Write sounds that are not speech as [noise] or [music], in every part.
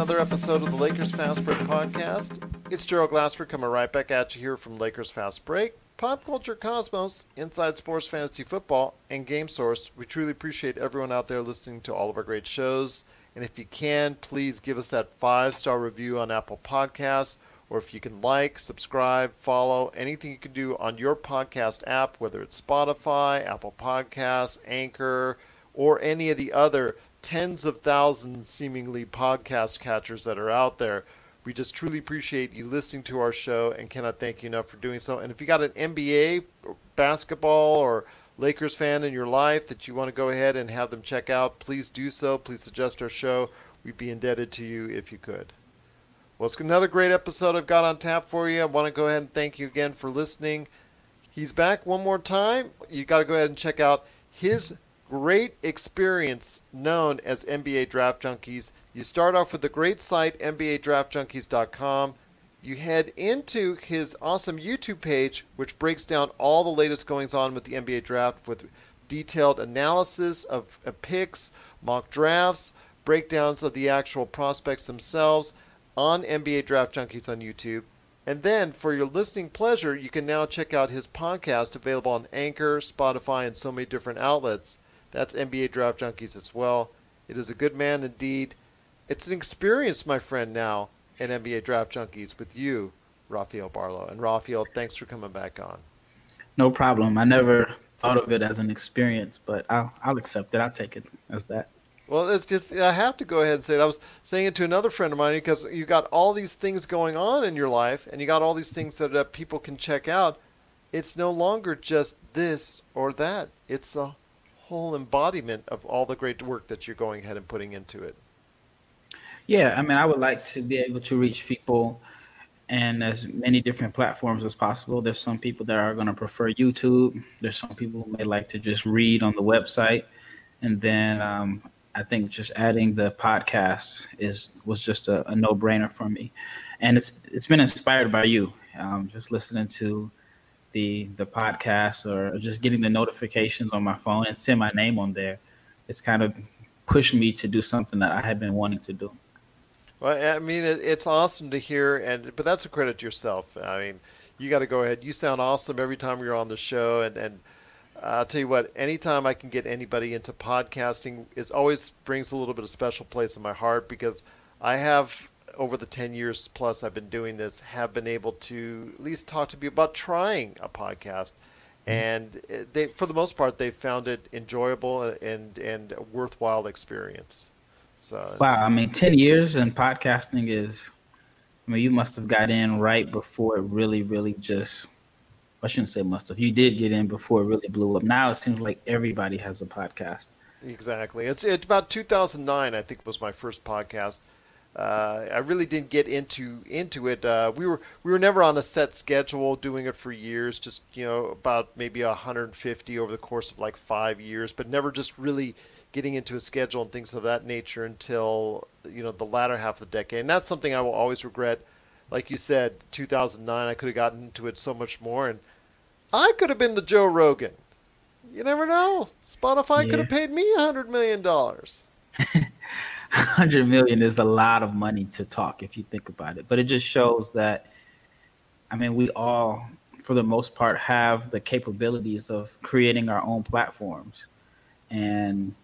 Another episode of the Lakers Fast Break podcast. It's Gerald Glassford coming right back at you here from Lakers Fast Break, Pop Culture Cosmos, Inside Sports Fantasy Football, and Game Source. We truly appreciate everyone out there listening to all of our great shows. And if you can, please give us that five star review on Apple Podcasts, or if you can like, subscribe, follow, anything you can do on your podcast app, whether it's Spotify, Apple Podcasts, Anchor, or any of the other tens of thousands seemingly podcast catchers that are out there. We just truly appreciate you listening to our show and cannot thank you enough for doing so. And if you got an NBA, basketball, or Lakers fan in your life that you want to go ahead and have them check out, please do so. Please suggest our show. We'd be indebted to you if you could. Well, it's another great episode I've got on tap for you. I want to go ahead and thank you again for listening. He's back one more time. You got to go ahead and check out his great experience known as NBA Draft Junkies. You start off with the great site NBADraftJunkies.com. You head into his awesome YouTube page, which breaks down all the latest goings on with the NBA draft with detailed analysis of, of picks, mock drafts, breakdowns of the actual prospects themselves on NBA Draft Junkies on YouTube. And then, for your listening pleasure, you can now check out his podcast available on Anchor, Spotify, and so many different outlets. That's NBA Draft Junkies as well. It is a good man indeed. It's an experience, my friend, now in NBA Draft Junkies with you, Rafael Barlow. And Rafael, thanks for coming back on. No problem. I never thought of it as an experience, but I'll I'll accept it. I'll take it as that. Well, it's just I have to go ahead and say it. I was saying it to another friend of mine because you got all these things going on in your life, and you got all these things that uh, people can check out. It's no longer just this or that. It's a whole embodiment of all the great work that you're going ahead and putting into it. Yeah, I mean, I would like to be able to reach people and as many different platforms as possible. There's some people that are going to prefer YouTube. There's some people who may like to just read on the website, and then um, I think just adding the podcast is was just a, a no-brainer for me, and it's it's been inspired by you. Um, just listening to the the podcast or just getting the notifications on my phone and seeing my name on there, it's kind of pushed me to do something that I had been wanting to do. Well, I mean, it, it's awesome to hear, and but that's a credit to yourself. I mean, you got to go ahead. You sound awesome every time you're on the show, and and I'll tell you what. Anytime I can get anybody into podcasting, it always brings a little bit of special place in my heart because I have over the 10 years plus I've been doing this have been able to at least talk to people about trying a podcast mm-hmm. and they for the most part they found it enjoyable and and a worthwhile experience so Wow, I mean, ten years in podcasting is. I mean, you must have got in right before it really, really just. I shouldn't say must have. You did get in before it really blew up. Now it seems like everybody has a podcast. Exactly. It's it's about 2009. I think was my first podcast. Uh, I really didn't get into into it. Uh, we were we were never on a set schedule, doing it for years. Just you know, about maybe 150 over the course of like five years, but never just really getting into a schedule and things of that nature until you know the latter half of the decade. And that's something I will always regret. Like you said, 2009, I could have gotten into it so much more, and I could have been the Joe Rogan. You never know. Spotify could have paid me a hundred million dollars. [laughs] hundred million is a lot of money to talk if you think about it. But it just shows that I mean we all for the most part have the capabilities of creating our own platforms. And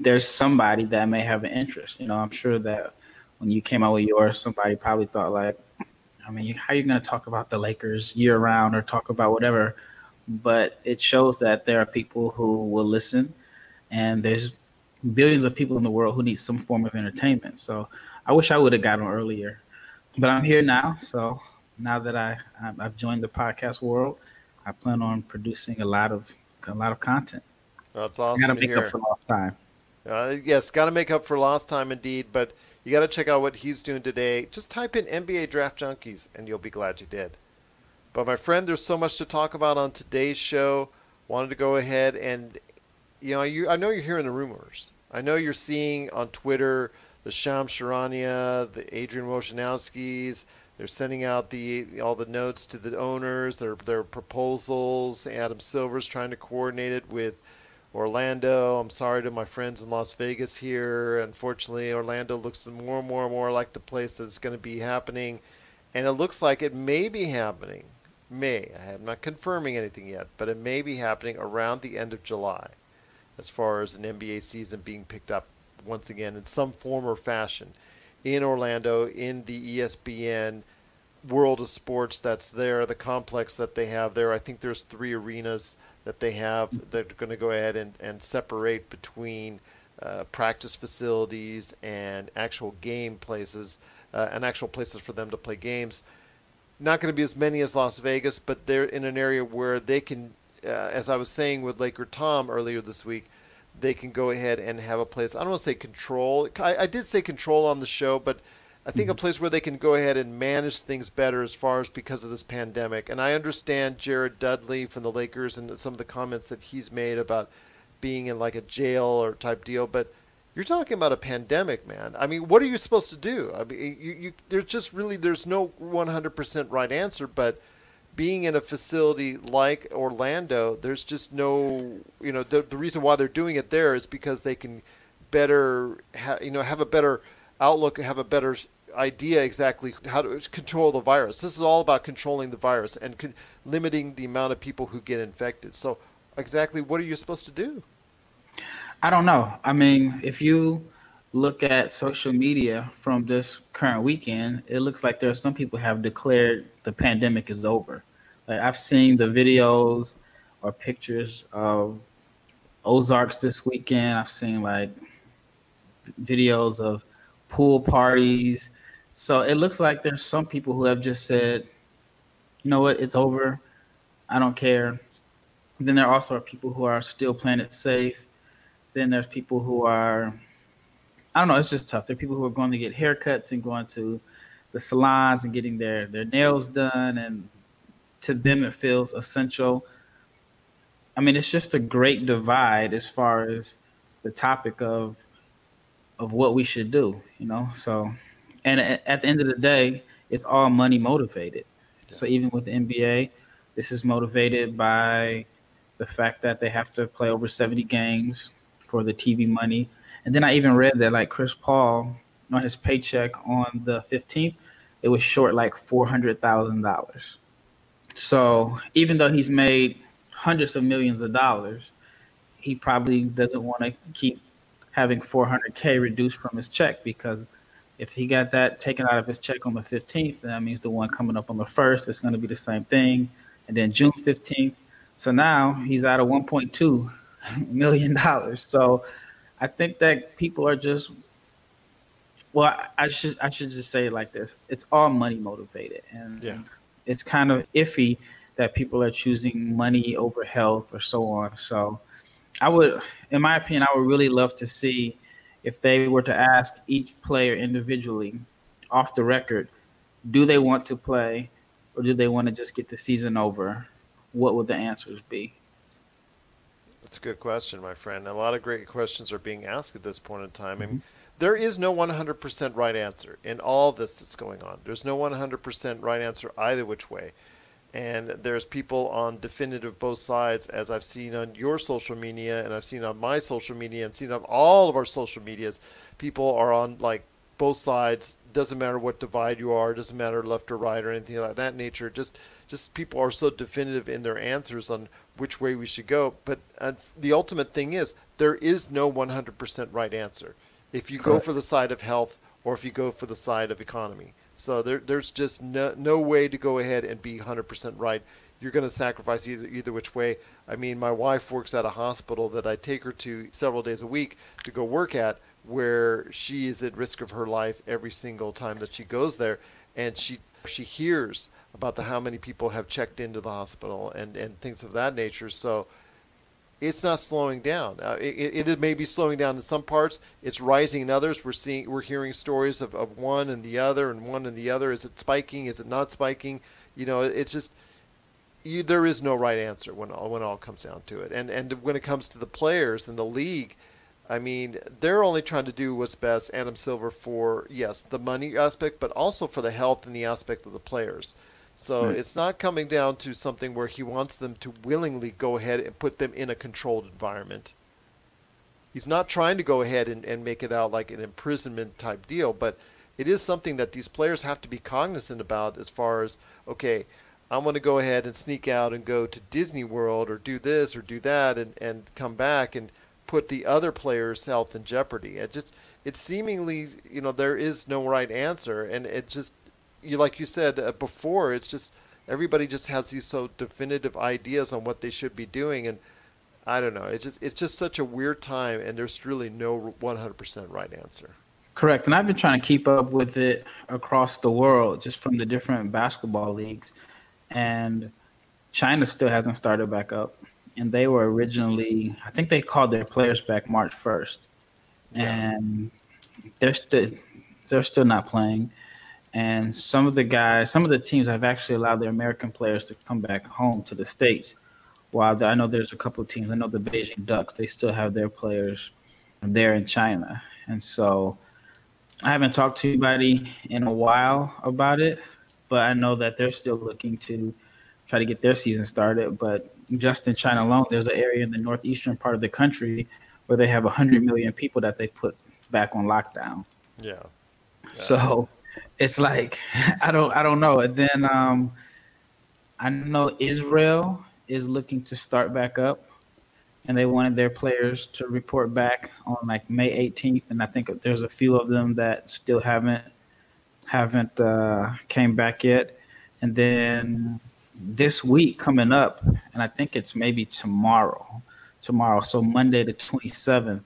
there's somebody that may have an interest. You know, I'm sure that when you came out with yours, somebody probably thought like, I mean, how are you going to talk about the Lakers year round or talk about whatever? But it shows that there are people who will listen, and there's billions of people in the world who need some form of entertainment. So I wish I would have gotten earlier, but I'm here now. So now that I I've joined the podcast world, I plan on producing a lot of a lot of content. That's awesome. Got to to make hear. up for lost time. Uh, yes, got to make up for lost time indeed, but you got to check out what he's doing today. Just type in NBA Draft Junkies and you'll be glad you did. But my friend, there's so much to talk about on today's show. Wanted to go ahead and, you know, you I know you're hearing the rumors. I know you're seeing on Twitter the Shams Charania, the Adrian Wojnarowskis. They're sending out the all the notes to the owners. Their their proposals. Adam Silver's trying to coordinate it with Orlando. I'm sorry to my friends in Las Vegas here. Unfortunately, Orlando looks more and more and more like the place that's going to be happening, and it looks like it may be happening. May I am not confirming anything yet, but it may be happening around the end of July, as far as an NBA season being picked up once again in some form or fashion in Orlando in the ESPN world of sports that's there, the complex that they have there. I think there's three arenas that they have that are going to go ahead and, and separate between uh, practice facilities and actual game places uh, and actual places for them to play games. Not going to be as many as Las Vegas, but they're in an area where they can, uh, as I was saying with Laker Tom earlier this week, they can go ahead and have a place. I don't want to say control. I, I did say control on the show, but I think a place where they can go ahead and manage things better as far as because of this pandemic. And I understand Jared Dudley from the Lakers and some of the comments that he's made about being in like a jail or type deal, but you're talking about a pandemic, man. I mean, what are you supposed to do? I mean, you, you there's just really there's no 100% right answer, but being in a facility like Orlando, there's just no, you know, the, the reason why they're doing it there is because they can better, ha- you know, have a better outlook, have a better idea exactly how to control the virus. This is all about controlling the virus and con- limiting the amount of people who get infected. So, exactly what are you supposed to do? I don't know. I mean, if you look at social media from this current weekend, it looks like there are some people have declared the pandemic is over. Like I've seen the videos or pictures of Ozarks this weekend. I've seen like videos of pool parties. So it looks like there's some people who have just said, you know what, it's over. I don't care. Then there also are people who are still playing it safe. Then there's people who are, I don't know, it's just tough. There are people who are going to get haircuts and going to the salons and getting their, their nails done. And to them, it feels essential. I mean, it's just a great divide as far as the topic of of what we should do, you know. So, and at, at the end of the day, it's all money motivated. So even with the NBA, this is motivated by the fact that they have to play over 70 games for the TV money. And then I even read that like Chris Paul on his paycheck on the 15th, it was short like $400,000. So even though he's made hundreds of millions of dollars, he probably doesn't want to keep having 400k reduced from his check because if he got that taken out of his check on the 15th, then that means the one coming up on the 1st is going to be the same thing. And then June 15th. So now he's out of 1.2 [laughs] million dollars. So I think that people are just well, I should I should just say it like this. It's all money motivated and Yeah. it's kind of iffy that people are choosing money over health or so on. So I would in my opinion, I would really love to see if they were to ask each player individually off the record, do they want to play or do they want to just get the season over? What would the answers be? That's a good question, my friend. A lot of great questions are being asked at this point in time. I mean, mm-hmm. there is no 100% right answer in all this that's going on. There's no 100% right answer either which way. And there's people on definitive both sides, as I've seen on your social media and I've seen on my social media and seen on all of our social medias. People are on like both sides. Doesn't matter what divide you are. Doesn't matter left or right or anything like that nature. Just, just people are so definitive in their answers on which way we should go. But uh, the ultimate thing is there is no 100% right answer. If you go for the side of health or if you go for the side of economy, So there, there's just no, no way to go ahead and be 100% right. You're going to sacrifice either either which way. I mean, my wife works at a hospital that I take her to several days a week to go work at, where she is at risk of her life every single time that she goes there, and she she hears about the how many people have checked into the hospital and and things of that nature. So it's not slowing down. Uh, it, it may be slowing down in some parts. It's rising in others. We're seeing, we're hearing stories of, of one and the other, and one and the other. Is it spiking? Is it not spiking? You know, it's just you, there is no right answer when all, when all comes down to it. And and when it comes to the players and the league, I mean, they're only trying to do what's best. Adam Silver for yes, the money aspect, but also for the health and the aspect of the players. So right. it's not coming down to something where he wants them to willingly go ahead and put them in a controlled environment. He's not trying to go ahead and, and make it out like an imprisonment type deal, but it is something that these players have to be cognizant about as far as, okay, I'm going to go ahead and sneak out and go to Disney World or do this or do that and, and come back and put the other players' health in jeopardy. It just, it seemingly, you know, there is no right answer, and it just you like you said uh, before, it's just everybody just has these so definitive ideas on what they should be doing, and I don't know. It's just it's just such a weird time, and there's really no 100% right answer. Correct, and I've been trying to keep up with it across the world, just from the different basketball leagues, and China still hasn't started back up, and they were originally, I think they called their players back March 1st, yeah. and they're still they're still not playing and some of the guys, some of the teams have actually allowed their American players to come back home to the states. While I know there's a couple of teams, I know the Beijing Ducks, they still have their players there in China, and so I haven't talked to anybody in a while about it, but I know that they're still looking to try to get their season started. But just in China alone, there's an area in the northeastern part of the country where they have 100 million people that they put back on lockdown. Yeah. yeah. So it's like [laughs] I don't I don't know. And then um, I know Israel is looking to start back up, and they wanted their players to report back on like May 18th, and I think there's a few of them that still haven't haven't uh, came back yet. And then this week coming up, and I think it's maybe tomorrow, tomorrow, so Monday the 27th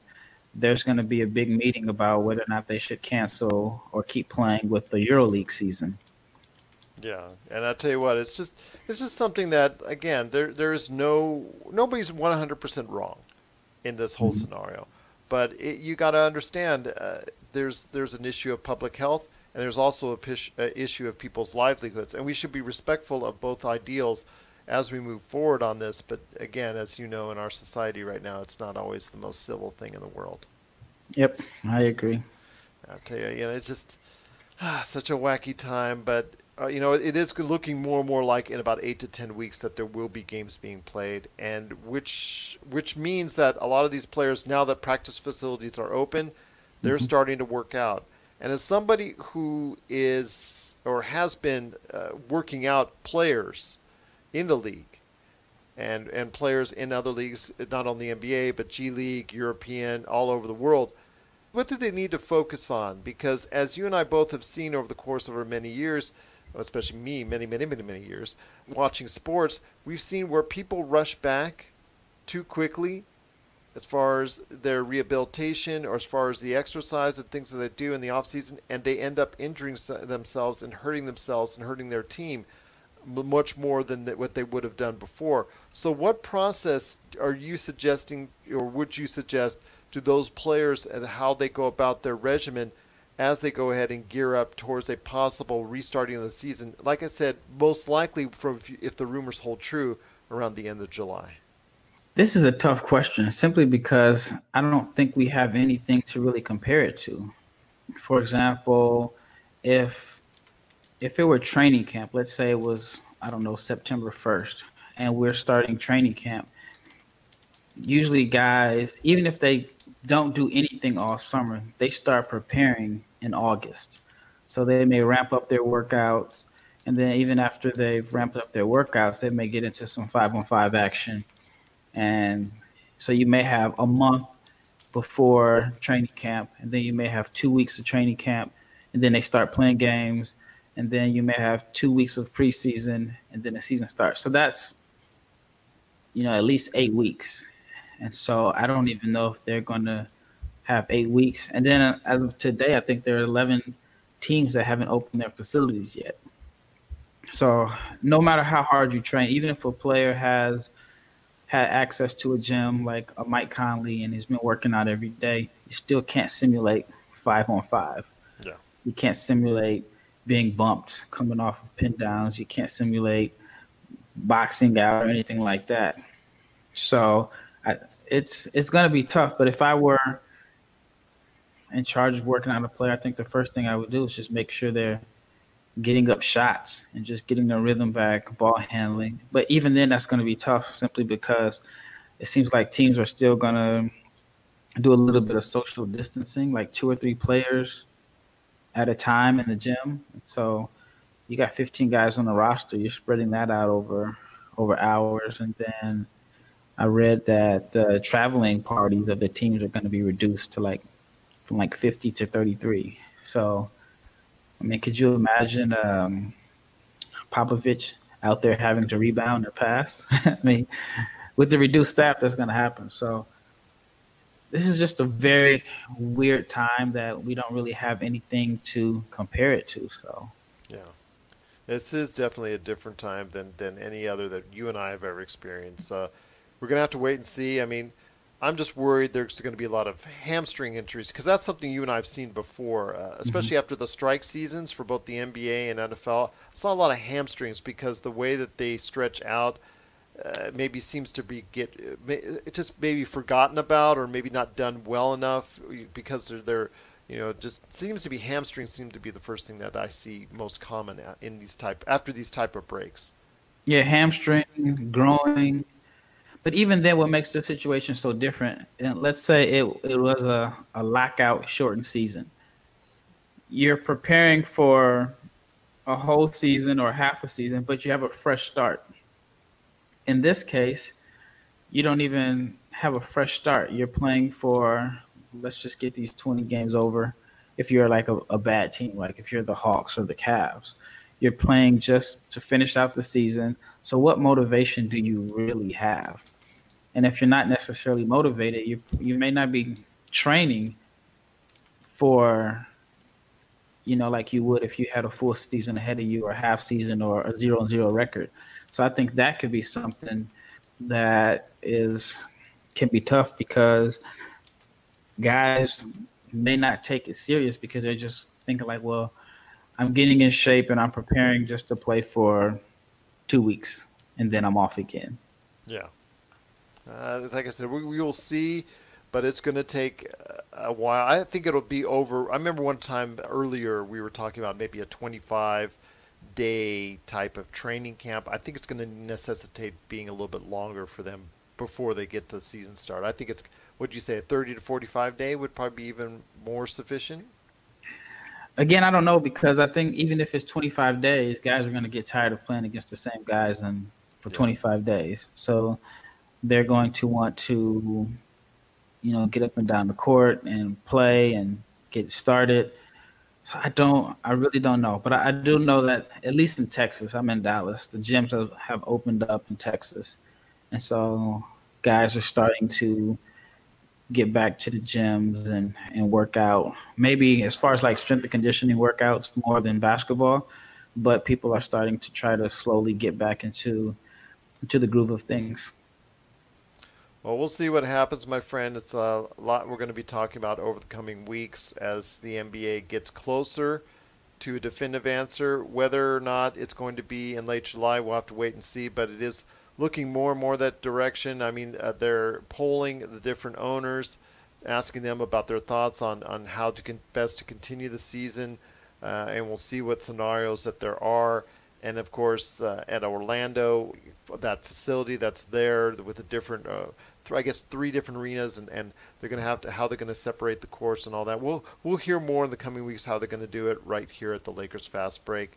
there's going to be a big meeting about whether or not they should cancel or keep playing with the EuroLeague season. Yeah, and I tell you what, it's just it's just something that again there there is no nobody's 100% wrong in this whole mm-hmm. scenario, but it, you got to understand uh, there's there's an issue of public health and there's also a pish, uh, issue of people's livelihoods, and we should be respectful of both ideals as we move forward on this. But again, as you know, in our society right now, it's not always the most civil thing in the world. Yep, I agree. I'll tell you, you know, it's just ah, such a wacky time. But uh, you know, it is looking more and more like in about eight to ten weeks that there will be games being played, and which which means that a lot of these players, now that practice facilities are open, they're mm-hmm. starting to work out. And as somebody who is or has been uh, working out players in the league and and players in other leagues, not only NBA but G League, European, all over the world. What do they need to focus on? Because as you and I both have seen over the course of our many years, especially me, many, many, many, many years watching sports, we've seen where people rush back too quickly as far as their rehabilitation or as far as the exercise and things that they do in the off season, and they end up injuring themselves and hurting themselves and hurting their team much more than what they would have done before. So, what process are you suggesting, or would you suggest to those players and how they go about their regimen as they go ahead and gear up towards a possible restarting of the season? Like I said, most likely, from if the rumors hold true, around the end of July. This is a tough question, simply because I don't think we have anything to really compare it to. For example, if if it were training camp, let's say it was, I don't know, September 1st, and we're starting training camp, usually guys, even if they don't do anything all summer, they start preparing in August. So they may ramp up their workouts. And then even after they've ramped up their workouts, they may get into some five on five action. And so you may have a month before training camp, and then you may have two weeks of training camp, and then they start playing games and then you may have two weeks of preseason, and then the season starts. So that's you know at least eight weeks, and so I don't even know if they're going to have eight weeks. And then uh, as of today, I think there are eleven teams that haven't opened their facilities yet. So no matter how hard you train, even if a player has had access to a gym like a Mike Conley and he's been working out every day, you still can't simulate five on five. Yeah. You can't simulate being bumped coming off of pin downs. You can't simulate boxing out or anything like that. So I, it's it's going to be tough. But if I were in charge of working on a player, I think the first thing I would do is just make sure they're getting up shots and just getting their rhythm back, ball handling. But even then, that's going to be tough simply because it seems like teams are still going to do a little bit of social distancing, like two or three players at a time in the gym. So you got 15 guys on the roster. You're spreading that out over over hours, and then I read that the traveling parties of the teams are going to be reduced to like from like 50 to 33. So I mean, could you imagine um, Popovich out there having to rebound or pass? [laughs] I mean, with the reduced staff, that's going to happen. So this is just a very weird time that we don't really have anything to compare it to. So yeah, this is definitely a different time than than any other that you and I have ever experienced. Uh, we're gonna have to wait and see. I mean, I'm just worried there's going to be a lot of hamstring injuries because that's something you and I have seen before, uh, especially mm-hmm. after the strike seasons for both the NBA and NFL. I saw a lot of hamstrings because the way that they stretch out uh, maybe seems to be get it just maybe forgotten about or maybe not done well enough because they're, they're you know just seems to be hamstrings seem to be the first thing that I see most common in these type after these type of breaks. Yeah, hamstring, growing but even then, what makes the situation so different? And let's say it it was a, a lockout shortened season. You're preparing for a whole season or half a season, but you have a fresh start. In this case, you don't even have a fresh start. You're playing for let's just get these 20 games over. If you're like a, a bad team, like if you're the Hawks or the Cavs, you're playing just to finish out the season. So, what motivation do you really have? And if you're not necessarily motivated, you you may not be training for, you know, like you would if you had a full season ahead of you, or half season, or a zero and zero record. So, I think that could be something that is can be tough because guys may not take it serious because they're just thinking like, well, I'm getting in shape and I'm preparing just to play for two weeks and then I'm off again. Yeah. Uh, like I said, we, we will see, but it's going to take a while. I think it'll be over. I remember one time earlier we were talking about maybe a 25 day type of training camp. I think it's going to necessitate being a little bit longer for them before they get to the season start. I think it's, what would you say, a 30 to 45 day would probably be even more sufficient? Again, I don't know because I think even if it's 25 days, guys are going to get tired of playing against the same guys and for yeah. 25 days. So they're going to want to, you know, get up and down the court and play and get started. So I don't, I really don't know, but I, I do know that at least in Texas, I'm in Dallas. The gyms have, have opened up in Texas, and so guys are starting to get back to the gyms and, and work out. Maybe as far as like strength and conditioning workouts more than basketball, but people are starting to try to slowly get back into into the groove of things. Well, we'll see what happens, my friend. It's a lot we're going to be talking about over the coming weeks as the NBA gets closer to a definitive answer. Whether or not it's going to be in late July, we'll have to wait and see. But it is looking more and more that direction. I mean, uh, they're polling the different owners, asking them about their thoughts on, on how to con- best to continue the season, uh, and we'll see what scenarios that there are. And of course, uh, at Orlando, that facility that's there with the different, uh, th- I guess, three different arenas, and, and they're going to have to how they're going to separate the course and all that. We'll we'll hear more in the coming weeks how they're going to do it right here at the Lakers Fast Break.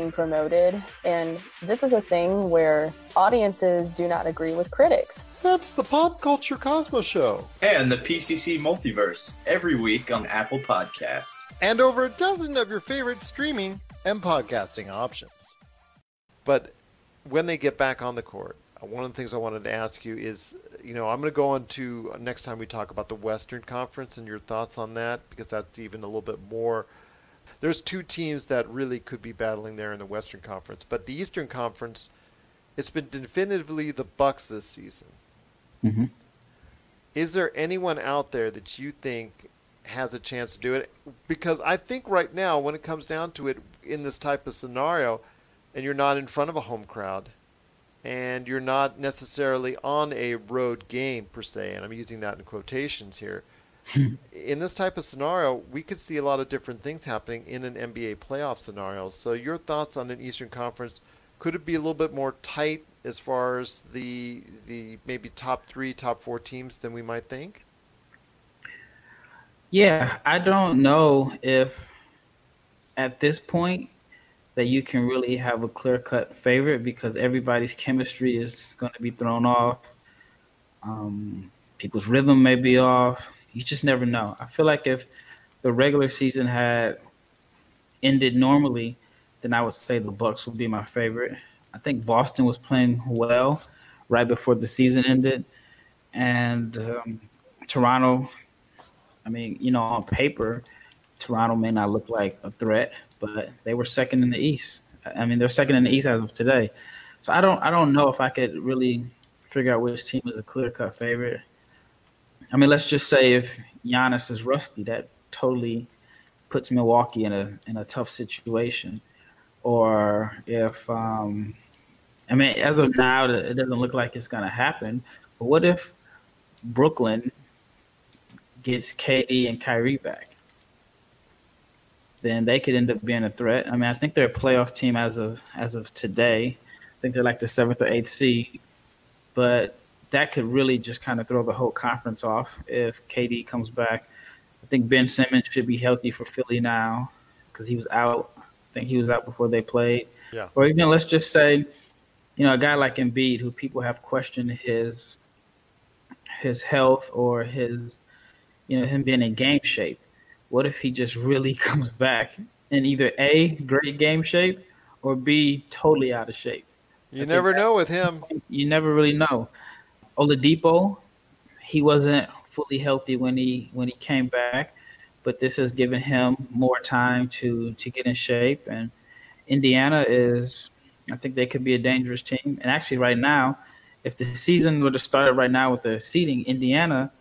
promoted, and this is a thing where audiences do not agree with critics. That's the Pop Culture Cosmos Show. And the PCC Multiverse every week on Apple Podcasts. And over a dozen of your favorite streaming and podcasting options. But when they get back on the court, one of the things I wanted to ask you is, you know, I'm going to go on to next time we talk about the Western Conference and your thoughts on that because that's even a little bit more. There's two teams that really could be battling there in the Western Conference, but the Eastern Conference, it's been definitively the Bucks this season. Mm-hmm. Is there anyone out there that you think has a chance to do it? Because I think right now, when it comes down to it, in this type of scenario, and you're not in front of a home crowd, and you're not necessarily on a road game per se, and I'm using that in quotations here. In this type of scenario, we could see a lot of different things happening in an NBA playoff scenario. So, your thoughts on an Eastern Conference? Could it be a little bit more tight as far as the the maybe top three, top four teams than we might think? Yeah, I don't know if at this point that you can really have a clear cut favorite because everybody's chemistry is going to be thrown off. Um, people's rhythm may be off. You just never know. I feel like if the regular season had ended normally, then I would say the Bucks would be my favorite. I think Boston was playing well right before the season ended, and um, Toronto. I mean, you know, on paper, Toronto may not look like a threat, but they were second in the East. I mean, they're second in the East as of today. So I don't, I don't know if I could really figure out which team is a clear cut favorite. I mean, let's just say if Giannis is rusty, that totally puts Milwaukee in a in a tough situation. Or if, um, I mean, as of now, it doesn't look like it's going to happen. But what if Brooklyn gets KD and Kyrie back? Then they could end up being a threat. I mean, I think they're a playoff team as of as of today. I think they're like the seventh or eighth seed, but that could really just kind of throw the whole conference off if KD comes back. I think Ben Simmons should be healthy for Philly now because he was out. I think he was out before they played. Yeah. Or even let's just say, you know, a guy like Embiid, who people have questioned his his health or his, you know, him being in game shape. What if he just really [laughs] comes back in either a great game shape or b totally out of shape? You never know with him. You never really know. Oladipo, he wasn't fully healthy when he when he came back, but this has given him more time to to get in shape. And Indiana is, I think they could be a dangerous team. And actually, right now, if the season were to start right now with the seeding, Indiana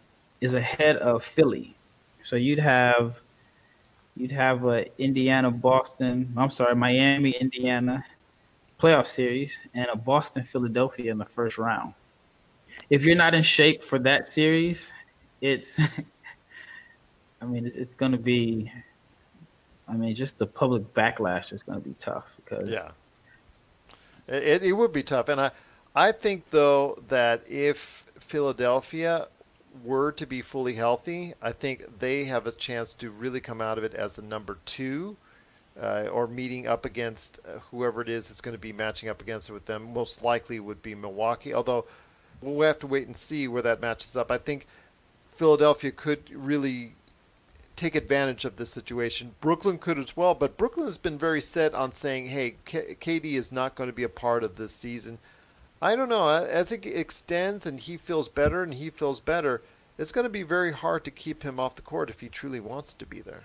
is ahead of Philly. So you'd have you'd have a Indiana Boston. I'm sorry, Miami Indiana playoff series and a Boston Philadelphia in the first round if you're not in shape for that series, it's [laughs] I mean it's, it's going to be I mean just the public backlash is going to be tough because yeah. It, it would be tough and I I think though that if Philadelphia were to be fully healthy, I think they have a chance to really come out of it as the number 2 uh, or meeting up against whoever it is that's going to be matching up against it with them. Most likely would be Milwaukee, although we'll have to wait and see where that matches up. I think Philadelphia could really take advantage of this situation. Brooklyn could as well, but Brooklyn has been very set on saying, "Hey, K- KD is not going to be a part of this season." I don't know. As it extends and he feels better and he feels better, it's going to be very hard to keep him off the court if he truly wants to be there.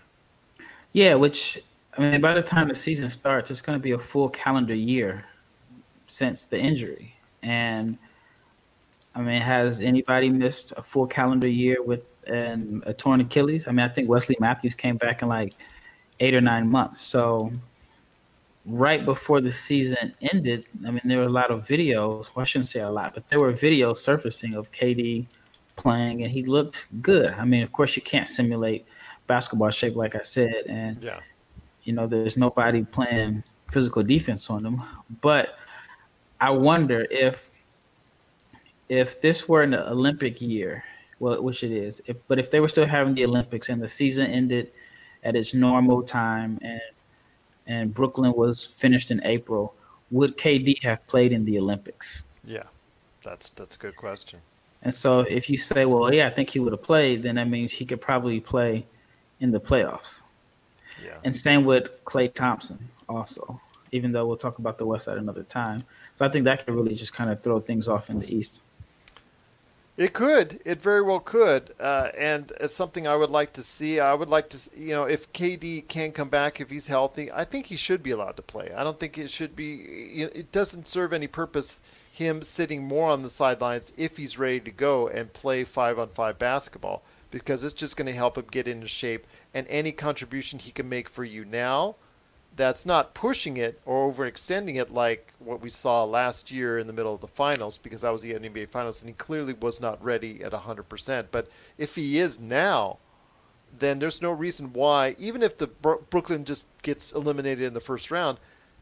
Yeah, which I mean, by the time the season starts, it's going to be a full calendar year since the injury And I mean, has anybody missed a full calendar year with an, a torn Achilles? I mean, I think Wesley Matthews came back in like eight or nine months. So right before the season ended, I mean, there were a lot of videos. Well, I shouldn't say a lot, but there were videos surfacing of KD playing, and he looked good. I mean, of course, you can't simulate basketball shape, like I said, and Yeah. you know, there's nobody playing physical defense on them. But I wonder if if this were an Olympic year, well, which it is, if, but if they were still having the Olympics and the season ended at its normal time and and Brooklyn was finished in April, would KD have played in the Olympics? Yeah. That's that's a good question. And so if you say, well, yeah, I think he would have played, then that means he could probably play in the playoffs. Yeah. And same with Klay Thompson also, even though we'll talk about the West Side another time. So I think that could really just kind of throw things off in the East. It could. It very well could. Uh, and it's something I would like to see. I would like to, you know, if KD can come back, if he's healthy, I think he should be allowed to play. I don't think it should be, it doesn't serve any purpose him sitting more on the sidelines if he's ready to go and play five on five basketball because it's just going to help him get into shape. And any contribution he can make for you now that's not pushing it or overextending it like what we saw last year in the middle of the finals because that was the NBA finals and he clearly was not ready at 100%. But if he is now, then there's no reason why, even if the Bro- Brooklyn just gets eliminated in the first round,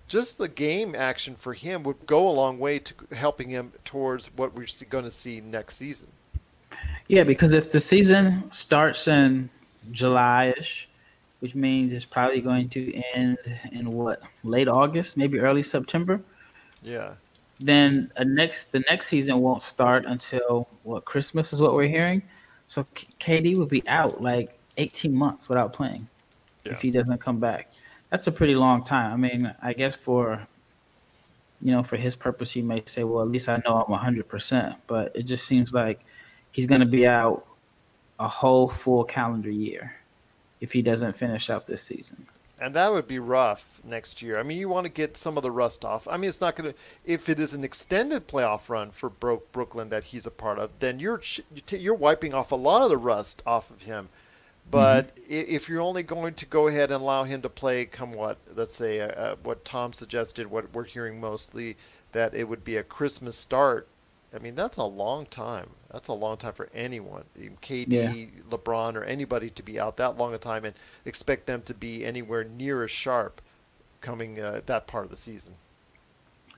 just the game action for him would go a long way to helping him towards what we're going to see next season. Yeah, because if the season starts in July-ish, which means it's probably going to end in what late August, maybe early September, Yeah. then a next the next season won't start until what Christmas is what we're hearing. So KD would be out like 18 months without playing if he doesn't come back. That's a pretty long time. I mean, I guess for you know, for his purpose, he may say, "Well, at least I know I'm 100%." But it just seems like he's going to be out a whole full calendar year if he doesn't finish out this season. And that would be rough next year. I mean, you want to get some of the rust off. I mean, it's not going to. If it is an extended playoff run for Bro- Brooklyn that he's a part of, then you're you're wiping off a lot of the rust off of him. But i if you're only going to go ahead and allow him to play, come what, let's say, uh, uh, what Tom suggested, what we're hearing mostly, that it would be a Christmas start. I mean, that's a long time. That's a long time for anyone, KD, Yeah. LeBron, or anybody to be out that long a time and expect them to be anywhere near as sharp coming uh, that part of the season.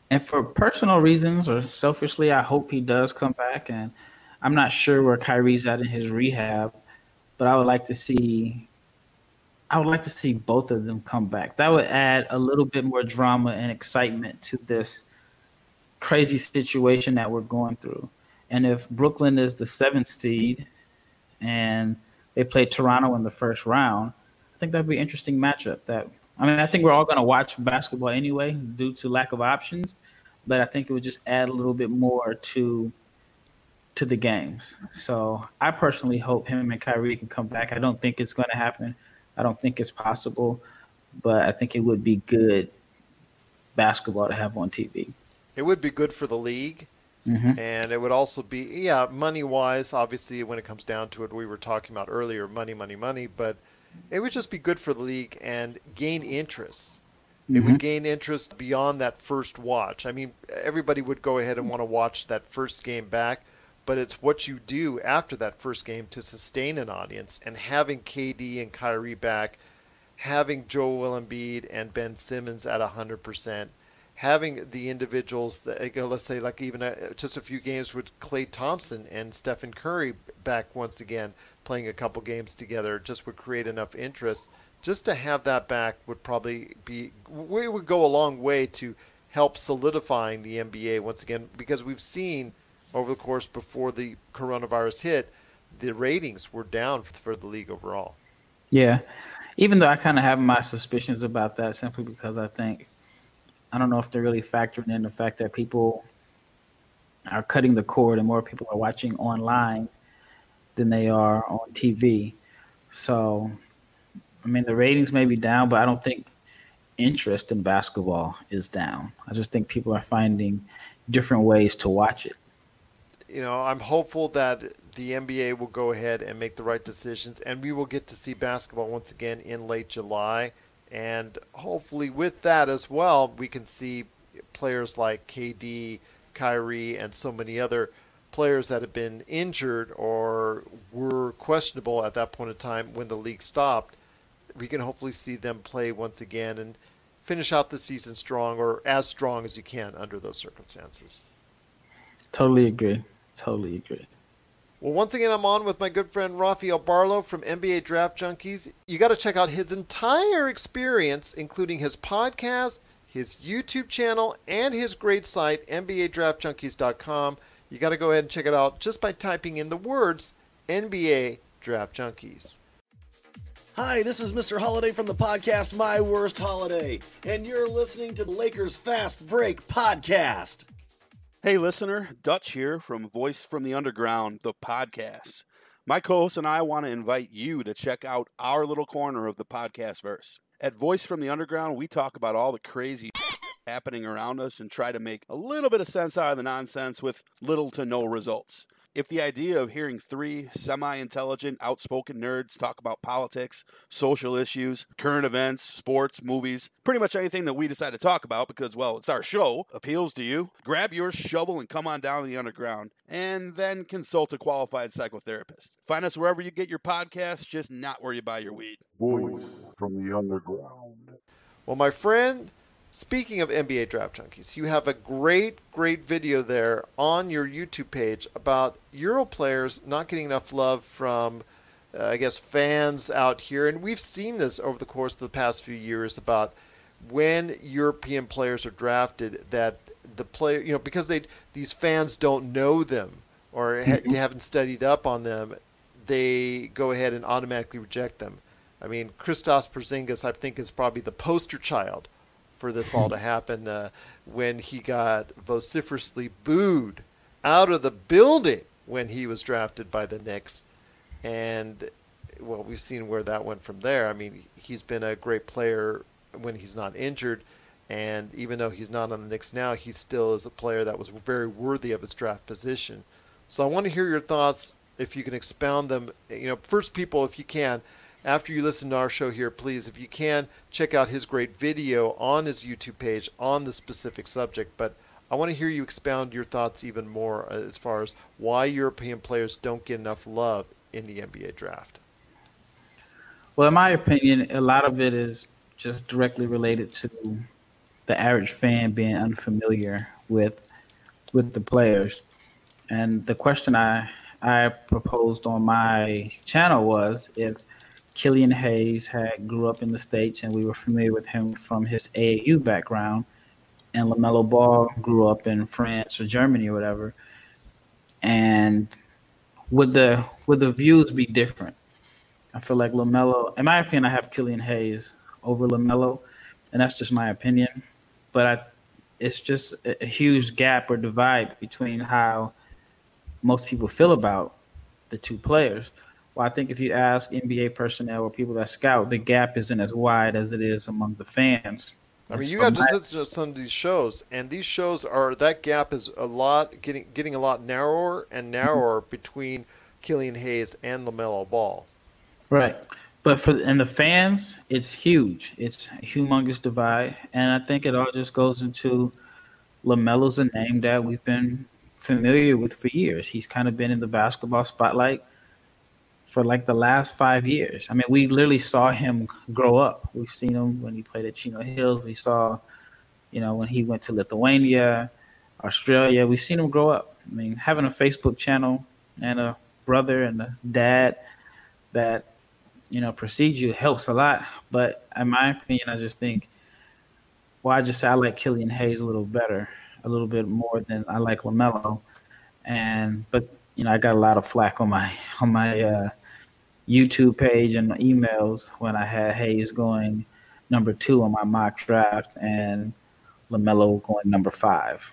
And for personal reasons or selfishly, I hope he does come back. And I'm not sure where Kyrie's at in his rehab, but I would like to see. I would like to see both of them come back. That would add a little bit more drama and excitement to this crazy situation that we're going through. And if Brooklyn is the seventh seed and they play Toronto in the first round, I think that'd be an interesting matchup. That I mean, I think we're all going to watch basketball anyway due to lack of options, but I think it would just add a little bit more to to the games. So I personally hope him and Kyrie can come back. I don't think it's going to happen. I don't think it's possible, but I think it would be good basketball to have on TV. It would be good for the league. Mhm. And it would also be, yeah, money wise, obviously, when it comes down to it, we were talking about earlier money, money, money, but it would just be good for the league and gain interest. It would Mhm. gain interest beyond that first watch. I mean, everybody would go ahead and want to watch that first game back, but it's what you do after that first game to sustain an audience. And having KD and Kyrie back, having Joel Embiid and Ben Simmons at 100%, having the individuals that, you know, let's say like even a, just a few games with Klay Thompson and Stephen Curry back once again, playing a couple games together, just would create enough interest. Just to have that back would probably be, we would go a long way to help solidifying the NBA once again, because we've seen over the course before the coronavirus hit, the ratings were down for the league overall. Yeah. Even though I kind of have my suspicions about that simply because I think, I don't know if they're really factoring in the fact that people are cutting the cord and more people are watching online than they are on TV. So, I mean, the ratings may be down, but I don't think interest in basketball is down. I just think people are finding different ways to watch it. You know, I'm hopeful that the NBA will go ahead and make the right decisions, and we will get to see basketball once again in late July. And hopefully, with that as well, we can see players like KD, Kyrie, and so many other players that have been injured or were questionable at that point in time when the league stopped. We can hopefully see them play once again and finish out the season strong or as strong as you can under those circumstances. Totally agree. Totally agree. Well, once again, I'm on with my good friend Rafael Barlow from NBA Draft Junkies. You got to check out his entire experience, including his podcast, his YouTube channel, and his great site, NBADraftJunkies.com. You got to go ahead and check it out just by typing in the words NBA Draft Junkies. Hi, this is Mr. Holiday from the podcast My Worst Holiday, and you're listening to the Lakers Fast Break podcast. Hey, listener, Dutch here from Voice from the Underground, the podcast. My co host and I want to invite you to check out our little corner of the podcast verse. At Voice from the Underground, we talk about all the crazy happening around us and try to make a little bit of sense out of the nonsense with little to no results. If the idea of hearing three semi intelligent, outspoken nerds talk about politics, social issues, current events, sports, movies, pretty much anything that we decide to talk about because, well, it's our show, appeals to you, grab your shovel and come on down to the underground and then consult a qualified psychotherapist. Find us wherever you get your podcasts, just not where you buy your weed. Voice from the underground. Well, my friend, Speaking of NBA Draft Junkies, you have a great, great video there on your YouTube page about Euro players not getting enough love from, uh, I guess, fans out here. And we've seen this over the course of the past few years about when European players are drafted that the player, you know, because they these fans don't know them or ha- Mhm. haven't studied up on them, they go ahead and automatically reject them. I mean, Kristaps Porzingis, I think, is probably the poster child for this all to happen uh, when he got vociferously booed out of the building when he was drafted by the Knicks. And, well, we've seen where that went from there. I mean, he's been a great player when he's not injured. And even though he's not on the Knicks now, he still is a player that was very worthy of his draft position. So I want to hear your thoughts, if you can expound them. You know, first, people, if you can, after you listen to our show here, please, if you can, check out his great video on his YouTube page on the specific subject. But I want to hear you expound your thoughts even more uh, as far as why European players don't get enough love in the NBA draft. Well, in my opinion, a lot of it is just directly related to the average fan being unfamiliar with with the players. And the question I I proposed on my channel was if Killian Hayes had grew up in the states and we were familiar with him from his AAU background, and Lamelo Ball grew up in France or Germany or whatever, and would the would the views be different? I feel like Lamelo, in my opinion, I have Killian Hayes over Lamelo, and that's just my opinion. But I, it's just a, a huge gap or divide between how most people feel about the two players. Well, I think if you ask NBA personnel or people that scout, the gap isn't as wide as it is among the fans. I mean, you got to my- listen to some of these shows, and these shows are that gap is a lot getting getting a lot narrower and mm-hmm. narrower between Killian Hayes and Lamelo Ball. Right. But for and the fans, it's huge. It's a humongous divide, and I think it all just goes into Lamelo's a name that we've been familiar with for years. He's kind of been in the basketball spotlight for like the last five years. I mean, we literally saw him grow up. We've seen him when he played at Chino Hills. We saw, you know, when he went to Lithuania, Australia. We've seen him grow up. I mean, having a Facebook channel and a brother and a dad that you know precedes you helps a lot. But in my opinion, I just think, well, I just say I like Killian Hayes a little better, a little bit more than I like Lamelo. And but you know, I got a lot of flack on my [laughs] on my uh, YouTube page and emails when I had Hayes going number two on my mock draft and Lamelo going number five.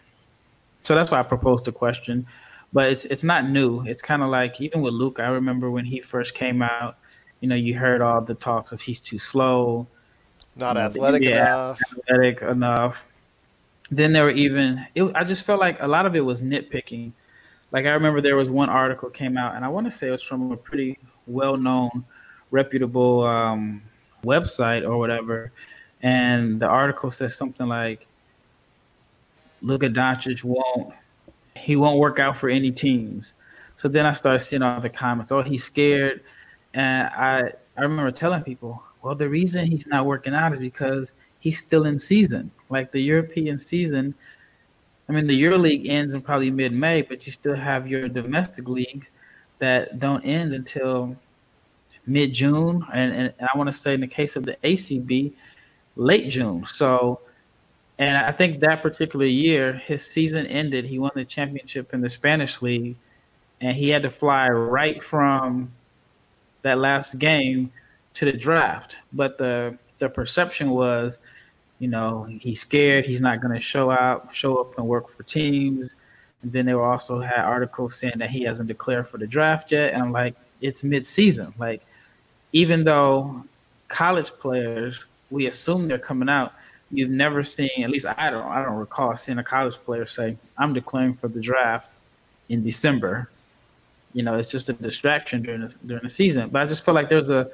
So that's why I proposed the question. But it's it's not new. It's kind of like even with Luke. I remember when he first came out. You know, you heard all the talks of he's too slow, Not you know, athletic yeah, enough. athletic enough. then there were even it, I just felt like a lot of it was nitpicking. Like I remember there was one article came out, and I want to say it was from a pretty well-known, reputable um, website or whatever, and the article says something like, "Luka Doncic won't he won't work out for any teams." So then I started seeing all the comments. Oh, he's scared, and I I remember telling people, well, the reason he's not working out is because he's still in season. Like the European season, I mean, the EuroLeague ends in probably mid-May, but you still have your domestic leagues that don't end until mid-June, and, and, and I want to say in the case of the ACB, late June. So, and I think that particular year, his season ended. He won the championship in the Spanish league, and he had to fly right from that last game to the draft. But the the perception was, you know, he's scared. He's not going to show out, show up and work for teams. And then they were also had articles saying that he hasn't declared for the draft yet. And I'm like, it's mid-season. Like, even though college players, we assume they're coming out. You've never seen, at least I don't, I don't recall seeing a college player say, "I'm declaring for the draft in December." You know, it's just a distraction during the during the season. But I just feel like there's a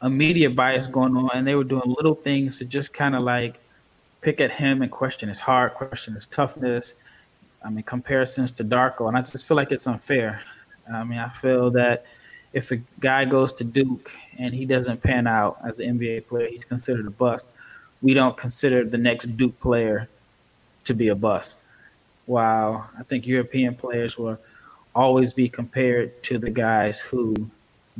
a media bias going on, and they were doing little things to just kind of like pick at him and question his heart, question his toughness. I mean, comparisons to Darko, and I just feel like it's unfair. I mean, I feel that if a guy goes to Duke and he doesn't pan out as an NBA player, he's considered a bust. We don't consider the next Duke player to be a bust. While I think European players will always be compared to the guys who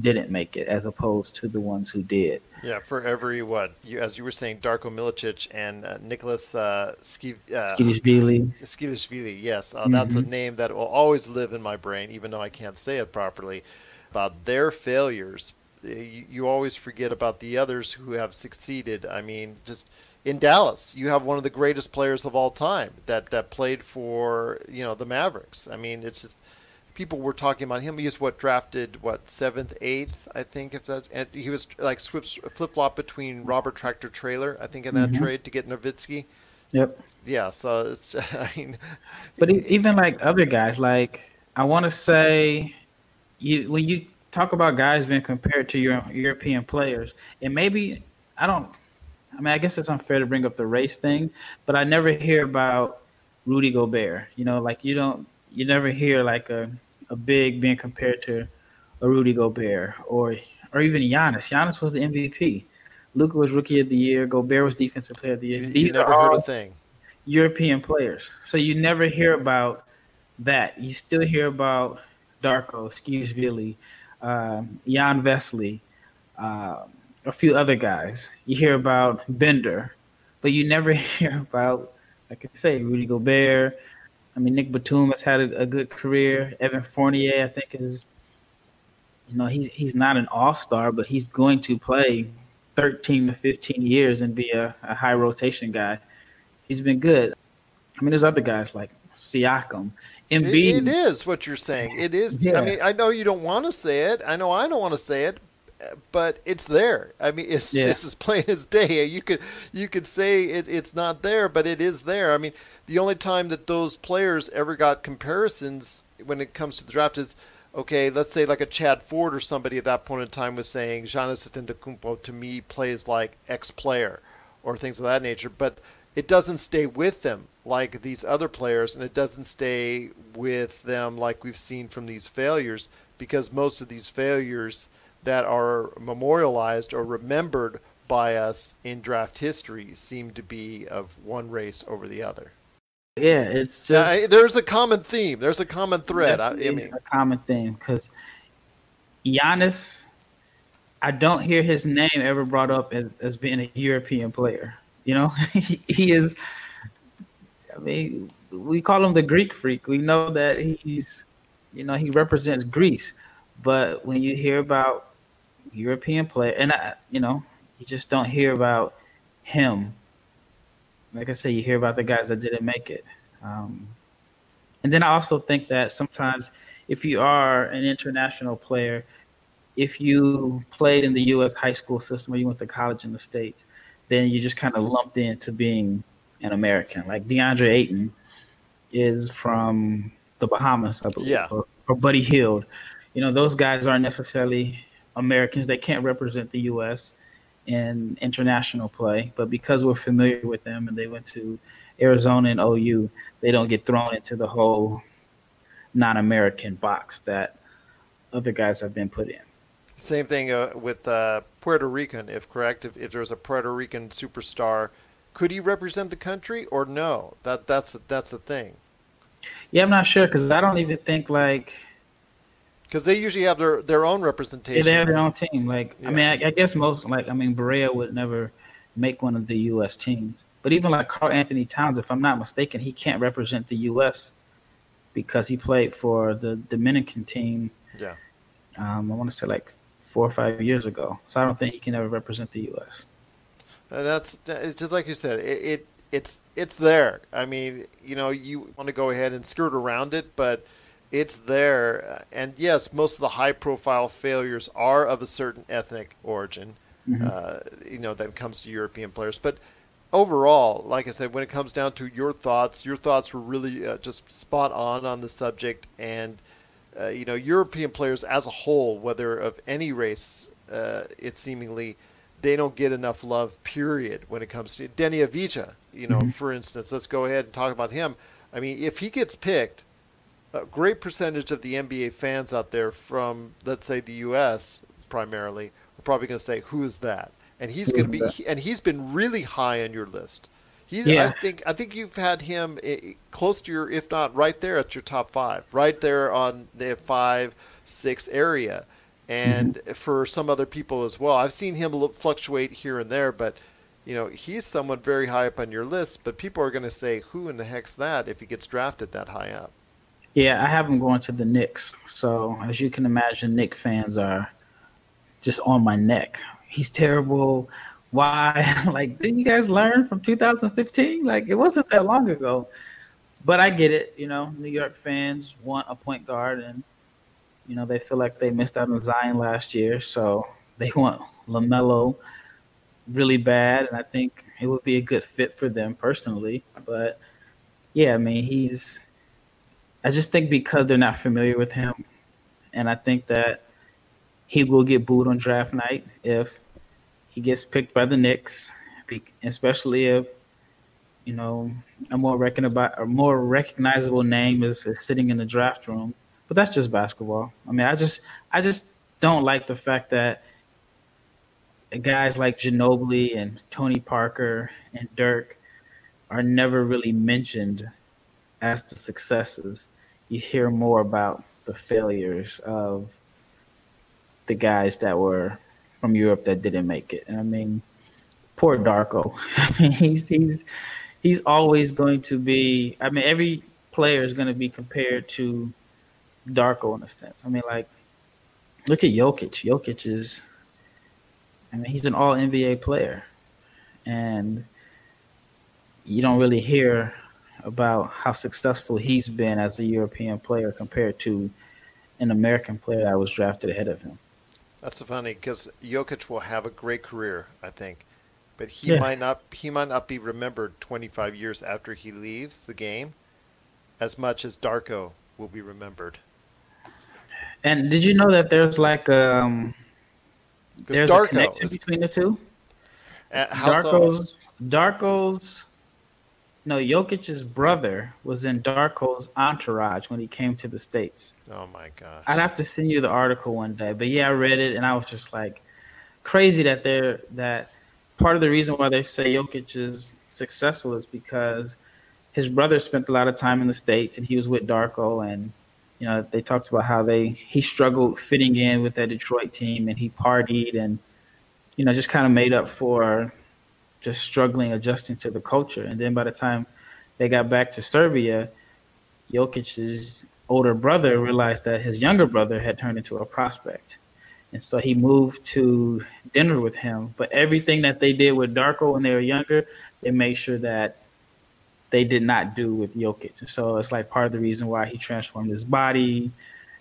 didn't make it as opposed to the ones who did. Yeah, for every what you as you were saying, Darko Milicic and uh, Nicholas uh, Ski, uh, Skilishvili. Skilishvili, yes, uh, that's a Mhm. name that will always live in my brain, even though I can't say it properly. About their failures, you, you always forget about the others who have succeeded. I mean, just in Dallas, you have one of the greatest players of all time that that played for you know the Mavericks. I mean, it's just people were talking about him. He was what drafted what seventh, eighth, I think. If that's and he was like flip flop between Robert Tractor Traylor, I think, in that Mhm. trade to get Nowitzki. Yep. Yeah, so it's [laughs] I mean, But even like other guys, like I want to say, you when you talk about guys being compared to your European players, and maybe I don't. I mean, I guess it's unfair to bring up the race thing, but I never hear about Rudy Gobert. You know, like you don't, you never hear like a a big being compared to a Rudy Gobert or or even Giannis. Giannis was the MVP. Luka was Rookie of the Year. Gobert was Defensive Player of the Year. you, These you never are heard all a thing. European players. So you never hear about that. You still hear about Darko, Skivishvili, um, Jan Vesely, uh, a few other guys. You hear about Bender, but you never [laughs] hear about, like I say, Rudy Gobert. I mean, Nick Batum has had a, a good career. Evan Fournier, I think, is, you know, he's he's not an all star, but he's going to play 13 to 15 years and be a, a high rotation guy. He's been good. I mean, there's other guys like Siakam, It, Embiid. it is what you're saying. It is. Yeah. I mean, I know you don't want to say it. I know I don't want to say it, but it's there. I mean, it's Yeah. just as plain as day. You could you could say it, it's not there, but it is there. I mean, the only time that those players ever got comparisons when it comes to the draft is okay. Let's say like a Chad Ford or somebody at that point in time was saying Giannis Antetokounmpo to me plays like X player or things of that nature, but it doesn't stay with them like these other players, and it doesn't stay with them like we've seen from these failures because most of these failures that are memorialized or remembered by us in draft history seem to be of one race over the other. Yeah, it's just I- there's a common theme. There's a common thread. I, I mean, a common thing because Giannis, I don't hear his name ever brought up as, as being a European player. You know, [laughs] he, he is. I mean, we call him the Greek freak. We know that he's, you know, he represents Greece. But when you hear about European player, and I, you know, you just don't hear about him. Like I say, you hear about the guys that didn't make it. Um, and then I also think that sometimes if you are an international player, if you played in the U.S. high school system or you went to college in the States, then you just kind of lumped into being an American. Like DeAndre Ayton is from the Bahamas, I believe, Yeah. or, or Buddy Hield. You know, those guys aren't necessarily Americans. that can't represent the U.S. in international play, but because we're familiar with them and they went to Arizona and OU, they don't get thrown into the whole non-American box that other guys have been put in. Same thing uh, with uh, Puerto Rican, if correct. If, if there was a Puerto Rican superstar, could he represent the country or no? That that's the, that's the thing. Yeah, I'm not sure because I don't even think like Because they usually have their, their own representation. Yeah, they have their own team. Like, Yeah. I mean, I, I guess most, like, I mean, Barea would never make one of the U.S. teams. But even like Karl Anthony Towns, if I'm not mistaken, he can't represent the U.S. because he played for the Dominican team. Yeah. Um, I want to say like four or five years ago. So I don't think he can ever represent the U.S. And that's it's just like you said. It, it it's it's there. I mean, you know, you want to go ahead and skirt around it, but it's there. And yes, most of the high-profile failures are of a certain ethnic origin. Mhm. Uh, you know, that comes to European players, but overall, like I said, when it comes down to your thoughts, your thoughts were really uh, just spot on on the subject, and uh, you know, European players as a whole, whether of any race, uh, it seemingly they don't get enough love. Period. When it comes to Deni Avdija, you know, Mhm. for instance, let's go ahead and talk about him. I mean, if he gets picked, a great percentage of the NBA fans out there from, let's say, the U.S. primarily, are probably going to say, "Who is that?" And he's going to be, Who is that? and he's been really high on your list. He's, Yeah. I think, I think you've had him eh, close to your, if not right there at your top five, right there on the five, six area, and Mm-hmm. for some other people as well. I've seen him fluctuate here and there, but you know, he's someone very high up on your list. But people are going to say, "Who in the heck's that?" If he gets drafted that high up. Yeah, I have him going to the Knicks. So as you can imagine, Knick fans are just on my neck. He's terrible. Why? [laughs] like, didn't you guys learn from 2015? Like, it wasn't that long ago. But I get it. You know, New York fans want a point guard, and you know they feel like they missed out on Zion last year, so they want Lamelo really bad, and I think it would be a good fit for them personally. But yeah, I mean, he's I just think because they're not familiar with him, and I think that he will get booed on draft night if he gets picked by the Knicks, especially if you know a more recognizable, a more recognizable name is, is sitting in the draft room. But that's just basketball. I mean, I just I just don't like the fact that guys like Ginobili and Tony Parker and Dirk are never really mentioned as the successes. You hear more about the failures of the guys that were from Europe that didn't make it. And I mean, poor Darko. [laughs] he's he's he's always going to be. I mean, every player is going to be compared to Darko in a sense. I mean, like, look at Jokic. Jokic is. I mean, he's an All NBA player, and you don't really hear about how successful he's been as a European player compared to an American player that was drafted ahead of him. That's funny because Jokic will have a great career, I think, but he Yeah. might not. He might not be remembered 25 years after he leaves the game, as much as Darko will be remembered. And did you know that there's like um there's Darko a connection is- between the two? Uh, how so? Darko's Darko's no Jokic's brother was in Darko's entourage when he came to the states. Oh my god! I'd have to send you the article one day, but yeah, I read it and I was just like crazy that they're that part of the reason why they say Jokic is successful is because his brother spent a lot of time in the states and he was with Darko and you know they talked about how they he struggled fitting in with that Detroit team and he partied and you know just kind of made up for just struggling adjusting to the culture and then by the time they got back to Serbia Jokic's older brother realized that his younger brother had turned into a prospect. And so he moved to Denver with him. But everything that they did with Darko when they were younger, they made sure that they did not do with Jokic. So it's like part of the reason why he transformed his body.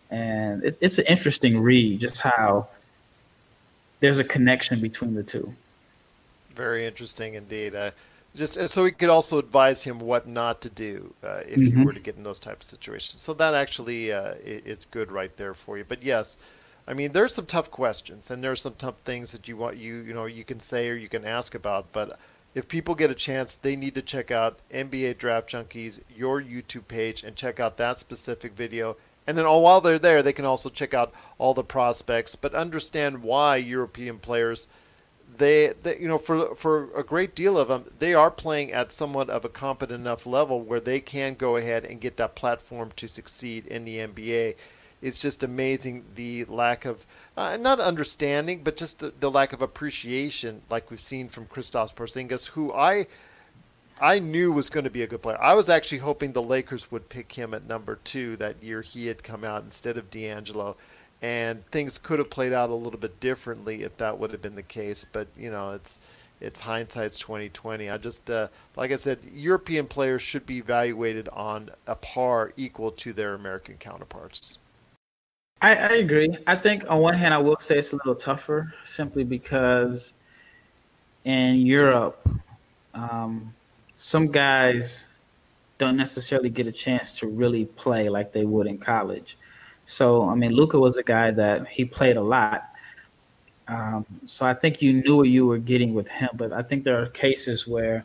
And it's, it's an interesting read, just how there's a connection between the two. Very interesting indeed. Uh, just so we could also advise him what not to do uh, if Mhm. you were to get in those type of situations. So that actually uh, it, it's good right there for you. But yes, I mean there's some tough questions and there's some tough things that you want you you know you can say or you can ask about. But if people get a chance, they need to check out NBA Draft Junkies, your YouTube page, and check out that specific video. And then all while they're there, they can also check out all the prospects, but understand why European players they, they you know for for a great deal of them they are playing at somewhat of a competent enough level where they can go ahead and get that platform to succeed in the NBA. It's just amazing the lack of uh, not understanding, but just the, the lack of appreciation, like we've seen from Kristaps Porzingis, who I I knew was going to be a good player. I was actually hoping the Lakers would pick him at number two that year he had come out instead of D'Angelo, and things could have played out a little bit differently if that would have been the case. But you know, it's it's hindsight's twenty twenty. I just uh, like I said, European players should be evaluated on a par equal to their American counterparts. I, I agree. I think on one hand, I will say it's a little tougher simply because in Europe, um, some guys don't necessarily get a chance to really play like they would in college. So, I mean, Luka was a guy that he played a lot. Um, so I think you knew what you were getting with him. But I think there are cases where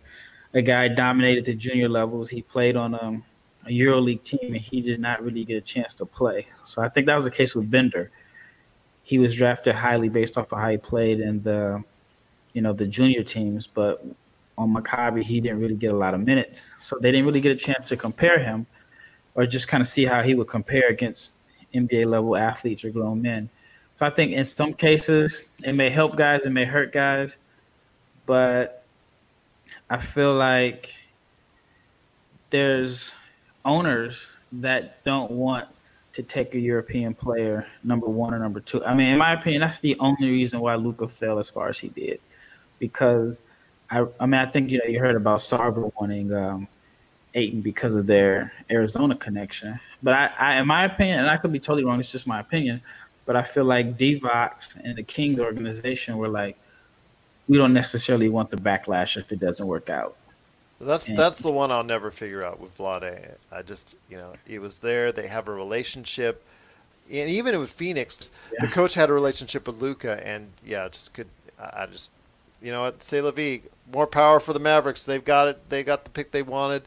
a guy dominated the junior levels. He played on a, a EuroLeague team and he did not really get a chance to play. So I think that was the case with Bender. He was drafted highly based off of how he played in the, you know, the junior teams, but on Maccabi he didn't really get a lot of minutes. So they didn't really get a chance to compare him, or just kind of see how he would compare against NBA level athletes or grown men. So I think in some cases it may help guys, it may hurt guys, but I feel like there's owners that don't want to take a European player number one or number two. I mean, in my opinion, that's the only reason why Luka fell as far as he did, because I, I mean, I think you know you heard about Sarver wanting um, Ayton because of their Arizona connection, but I, I, in my opinion, and I could be totally wrong. It's just my opinion, but I feel like Divac and the Kings organization were like, we don't necessarily want the backlash if it doesn't work out. That's And- that's the one I'll never figure out with Vlade. I just you know it was there. They have a relationship, and even with Phoenix, the coach had a relationship with Luka, and yeah, just could I just you know what say la vie. More power for the Mavericks. They've got it. They got the pick they wanted,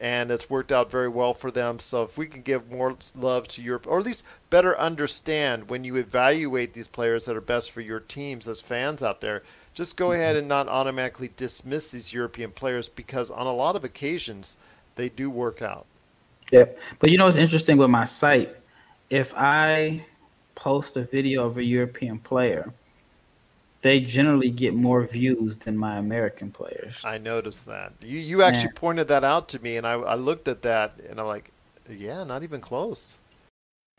and it's worked out very well for them. So if we can give more love to Europe, or at least better understand when you evaluate these players that are best for your teams as fans out there, just go ahead mm-hmm. and not automatically dismiss these European players because on a lot of occasions they do work out. Yep. But you know what's interesting with my site? If I post a video of a European player, they generally get more views than my American players. I noticed that. You you actually Yeah. pointed that out to me, and I, I looked at that and I'm like, yeah, not even close.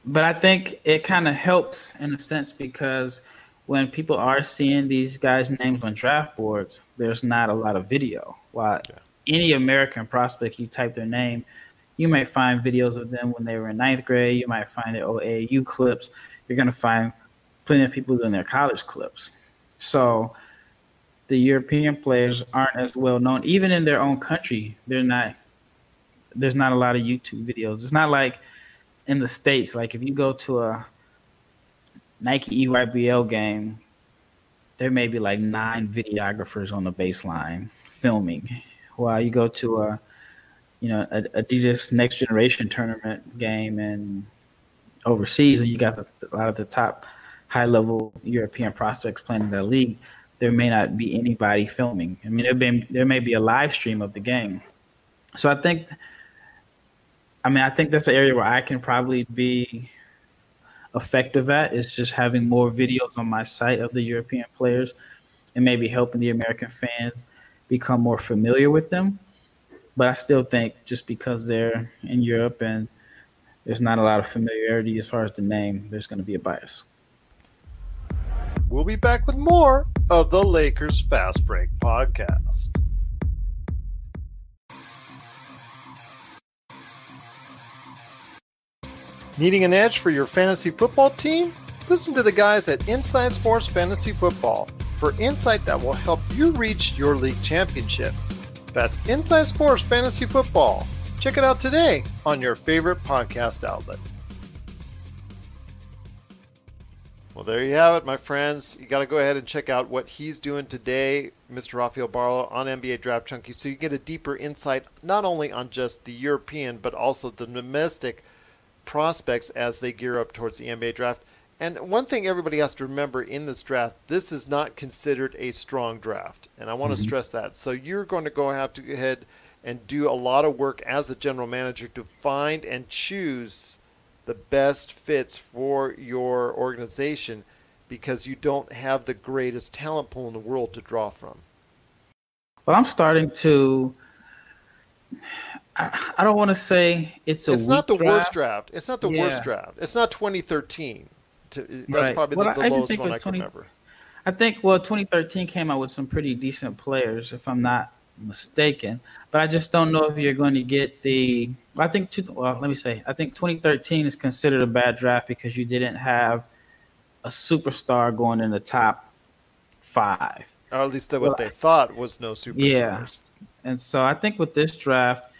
But I think it kind of helps in a sense because when people are seeing these guys' names on draft boards, there's not a lot of video. While any American prospect, you type their name, you might find videos of them when they were in ninth grade. You might find their OAU oh, clips. You're going to find plenty of people doing their college clips. So the European players aren't as well known, even in their own country. They're not. There's not a lot of YouTube videos. It's not like in the states. Like if you go to a Nike EYBL game, there may be like nine videographers on the baseline filming. While you go to a, you know, a Adidas Next Generation tournament game and overseas, and you got the, a lot of the top high level European prospects playing in the league, there may not be anybody filming. I mean, there may there may be a live stream of the game. So I think, I mean, I think that's an area where I can probably be effective at is just having more videos on my site of the European players and maybe helping the American fans become more familiar with them. But I still think just because they're in Europe and there's not a lot of familiarity as far as the name, there's going to be a bias. We'll be back with more of the Lakers Fast Break podcast. Needing an edge for your fantasy football team? Listen to the guys at Inside Sports Fantasy Football for insight that will help you reach your league championship. That's Inside Sports Fantasy Football. Check it out today on your favorite podcast outlet. Well, there you have it, my friends. You got to go ahead and check out what he's doing today, Mr. Rafael Barlow, on NBA Draft Junkie, so you get a deeper insight not only on just the European, but also the domestic prospects as they gear up towards the NBA draft. And one thing everybody has to remember in this draft, this is not considered a strong draft. And I want Mhm. to stress that. So you're going to go have to go ahead and do a lot of work as a general manager to find and choose the best fits for your organization because you don't have the greatest talent pool in the world to draw from. Well, I'm starting to. I, I don't want to say it's a. it's not the weak worst draft. It's not the worst draft. It's not 2013. To, uh, that's Right. probably Well, the, the lowest one I can remember. I think well, 2013 came out with some pretty decent players, if I'm not mistaken. But I just don't know if you're going to get the. I think two, well, let me say, I think 2013 is considered a bad draft because you didn't have a superstar going in the top five. Or at least what Well, they thought was no superstars. Yeah. And so I think with this draft,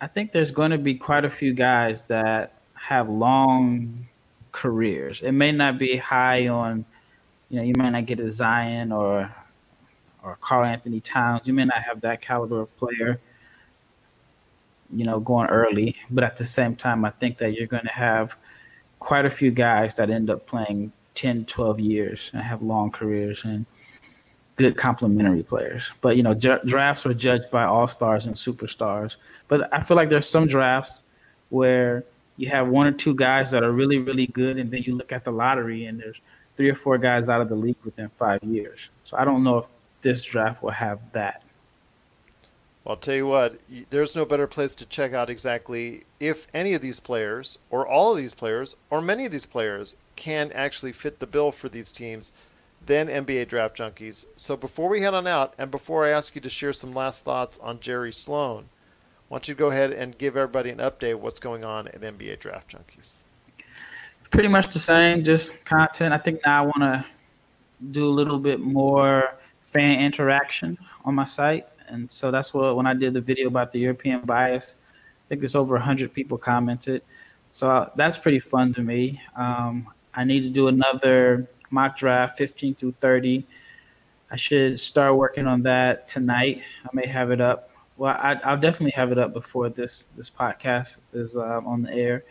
I think there's going to be quite a few guys that have long careers. It may not be high on, you know, you might not get a Zion or or Karl Anthony Towns. You may not have that caliber of player, you know, going early. But at the same time, I think that you're going to have quite a few guys that end up playing 10, 12 years and have long careers and good complementary players. But you know, dra- drafts are judged by all stars and superstars. But I feel like there's some drafts where you have one or two guys that are really, really good, and then you look at the lottery and there's three or four guys out of the league within five years. So I don't know if this draft will have that. Well, I'll tell you what, there's no better place to check out exactly if any of these players, or all of these players, or many of these players can actually fit the bill for these teams than NBA Draft Junkies. So before we head on out, and before I ask you to share some last thoughts on Jerry Sloan, I want you to go ahead and give everybody an update of what's going on at NBA Draft Junkies. Pretty much the same, just content. I think now I want to do a little bit more fan interaction on my site. And so that's what, when I did the video about the European bias, I think there's over 100 people commented. So uh, that's pretty fun to me. Um, I need to do another mock draft, 15 through 30. I should start working on that tonight. I may have it up. Well, I, I'll definitely have it up before this this podcast is uh, on the air.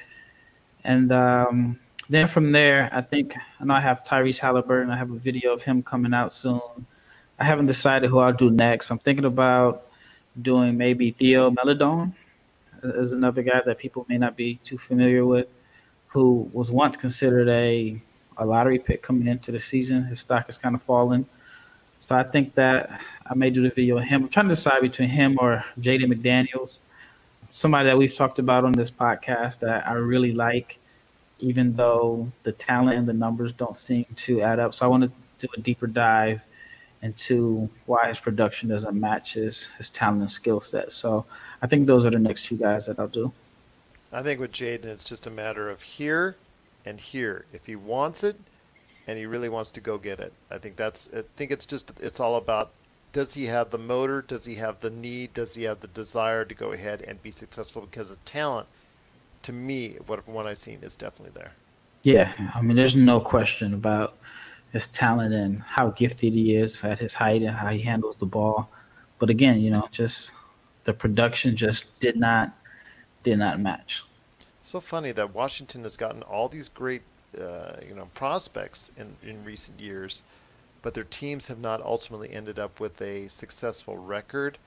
And um, then from there, I think I know I have Tyrese Haliburton. I have a video of him coming out soon. I haven't decided who I'll do next. I'm thinking about doing maybe Theo Maledon uh, as another guy that people may not be too familiar with, who was once considered a a lottery pick coming into the season. His stock has kind of fallen. So I think that I may do the video of him. I'm trying to decide between him or Jaden McDaniels, somebody that we've talked about on this podcast that I really like, even though the talent and the numbers don't seem to add up. So I want to do a deeper dive into why his production doesn't match his, his talent and skill set. So I think those are the next two guys that I'll do. I think with Jaden, it's just a matter of here and here. If he wants it, and he really wants to go get it, I think that's. I think it's just. It's all about. Does he have the motor? Does he have the need? Does he have the desire to go ahead and be successful? Because the talent, to me, what what I've seen is definitely there. Yeah, I mean, there's no question about his talent and how gifted he is at his height and how he handles the ball. But again, you know, just the production just did not did not match. So funny that Washington has gotten all these great, uh, you know, prospects in in recent years, but their teams have not ultimately ended up with a successful record.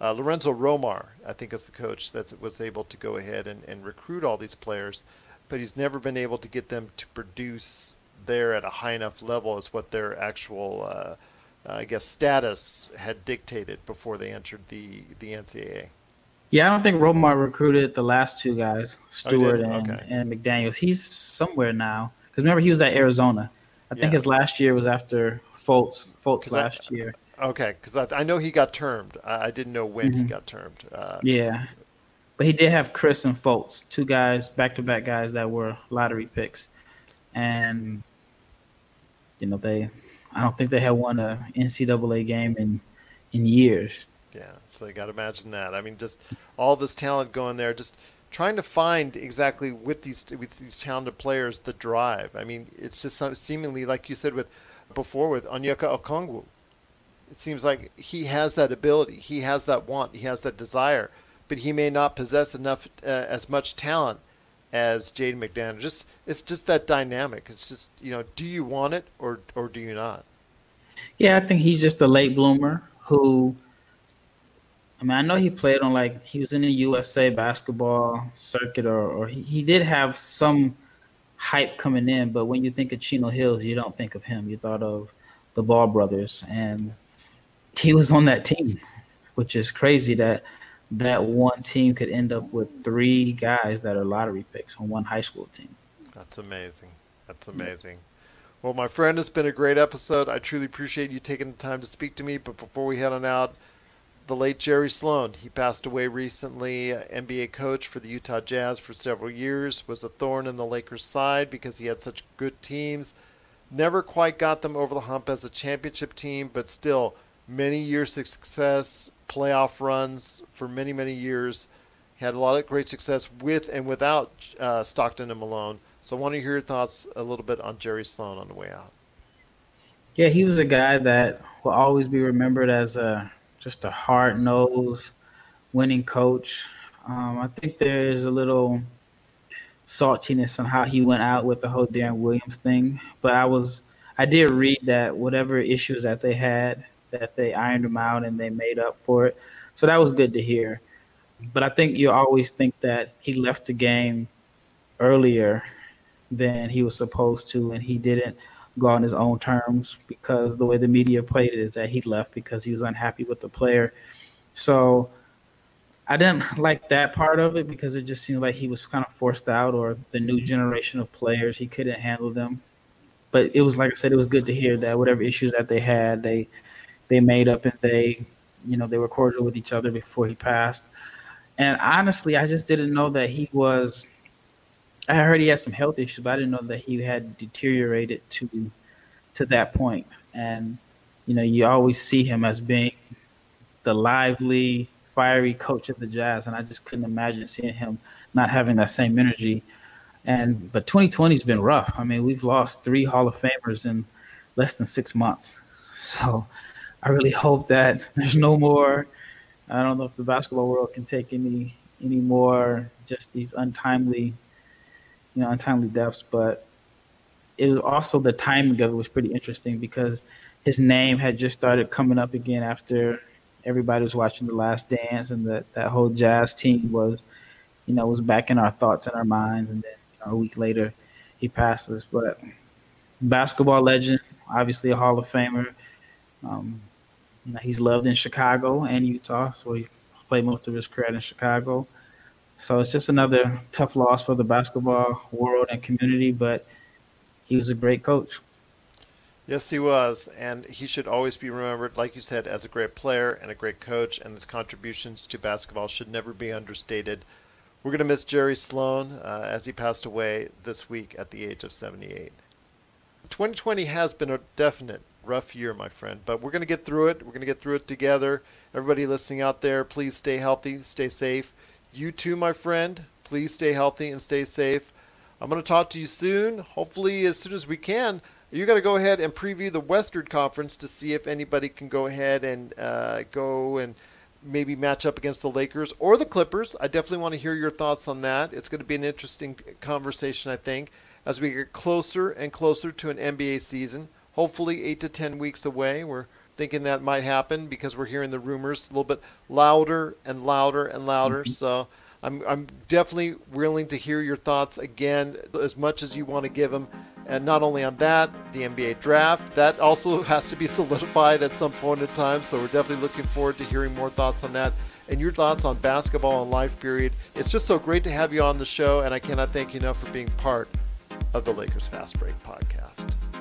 Uh, Lorenzo Romar, I think, is the coach that was able to go ahead and, and recruit all these players, but he's never been able to get them to produce there at a high enough level as what their actual, uh, I guess, status had dictated before they entered the, the NCAA. Yeah, I don't think Romar recruited the last two guys, Stewart didn't? and, Okay. and McDaniels. He's somewhere now because remember he was at Arizona. I think Yeah. his last year was after Fultz. Fultz 'Cause I- last year. Okay, because I, I know he got termed. I, I didn't know when he Mhm. got termed. Uh, Yeah, but he did have Chriss and Fultz, two guys, back-to-back guys that were lottery picks, and you know they, I don't think they had won a NCAA game in in years. Yeah, so you got to imagine that. I mean, just all this talent going there, just trying to find exactly with these with these talented players the drive. I mean, it's just seemingly like you said with before with Onyeka Okongwu. It seems like he has that ability, he has that want, he has that desire, but he may not possess enough uh, as much talent as Jaden McDaniel. Just it's just that dynamic. It's just you know, do you want it or or do you not? Yeah, I think he's just a late bloomer who. I mean, I know he played on like he was in the USA basketball circuit, or or he, he did have some hype coming in. But when you think of Chino Hills, you don't think of him. You thought of the Ball brothers, and he was on that team, which is crazy that that one team could end up with three guys that are lottery picks on one high school team. That's amazing. That's amazing. Well, my friend, it's been a great episode. I truly appreciate you taking the time to speak to me. But before we head on out, the late Jerry Sloan, he passed away recently, NBA coach for the Utah Jazz for several years, was a thorn in the Lakers' side because he had such good teams. Never quite got them over the hump as a championship team, but still many years of success, playoff runs for many, many years. Had a lot of great success with and without uh, Stockton and Malone. So I want to hear your thoughts a little bit on Jerry Sloan on the way out. Yeah, he was a guy that will always be remembered as a just a hard nosed winning coach. Um, I think there's a little saltiness on how he went out with the whole Deron Williams thing, but I was I did read that whatever issues that they had, that they ironed them out and they made up for it. So that was good to hear. But I think you always think that he left the game earlier than he was supposed to, and he didn't go on his own terms because the way the media played it is that he left because he was unhappy with the player. So I didn't [laughs] like that part of it because it just seemed like he was kind of forced out, or the new generation of players he couldn't handle them. But it was like I said, it was good to hear that whatever issues that they had, they they made up and they, you know, they were cordial with each other before he passed. And honestly, I just didn't know that he was. I heard he had some health issues, but I didn't know that he had deteriorated to to that point. And you know, you always see him as being the lively, fiery coach of the Jazz, and I just couldn't imagine seeing him not having that same energy. And but 2020 has been rough. I mean, we've lost three Hall of Famers in less than six months. [laughs] So I really hope that [laughs] there's no more. I don't know if the basketball world can take any any more just these untimely, you know, untimely deaths. But it was also the timing of it was pretty interesting because his name had just started coming up again after everybody was watching The Last Dance, and that that whole Jazz team was, you know, was back in our thoughts and our minds. And then you know, a week later, he passes. But basketball legend, obviously a Hall of Famer. Um, he's loved in Chicago and Utah, so he played most of his career in Chicago. So it's just another tough loss for the basketball world and community, but he was a great coach. Yes, he was, and he should always be remembered, like you said, as a great player and a great coach, and his contributions to basketball should never be understated. We're going to miss Jerry Sloan uh, as he passed away this week at the age of 78. 2020 has been a definite rough year, my friend. But we're going to get through it. We're going to get through it together. Everybody listening out there, please stay healthy, stay safe. You too, my friend. Please stay healthy and stay safe. I'm going to talk to you soon, hopefully as soon as we can. You got to go ahead and preview the Western Conference to see if anybody can go ahead and uh, go and maybe match up against the Lakers or the Clippers. I definitely want to hear your thoughts on that. It's going to be an interesting conversation, I think, as we get closer and closer to an NBA season hopefully eight to ten weeks away. We're thinking that might happen because we're hearing the rumors a little bit louder and louder and louder. Mm-hmm. So I'm, I'm definitely willing to hear your thoughts again as much as you want to give them. And not only on that, the NBA draft, that also [laughs] has to be solidified at some point in time. So we're definitely looking forward to hearing more thoughts on that and your thoughts on basketball and life period. It's just so great to have you on the show, and I cannot thank you enough for being part of the Lakers Fast Break podcast.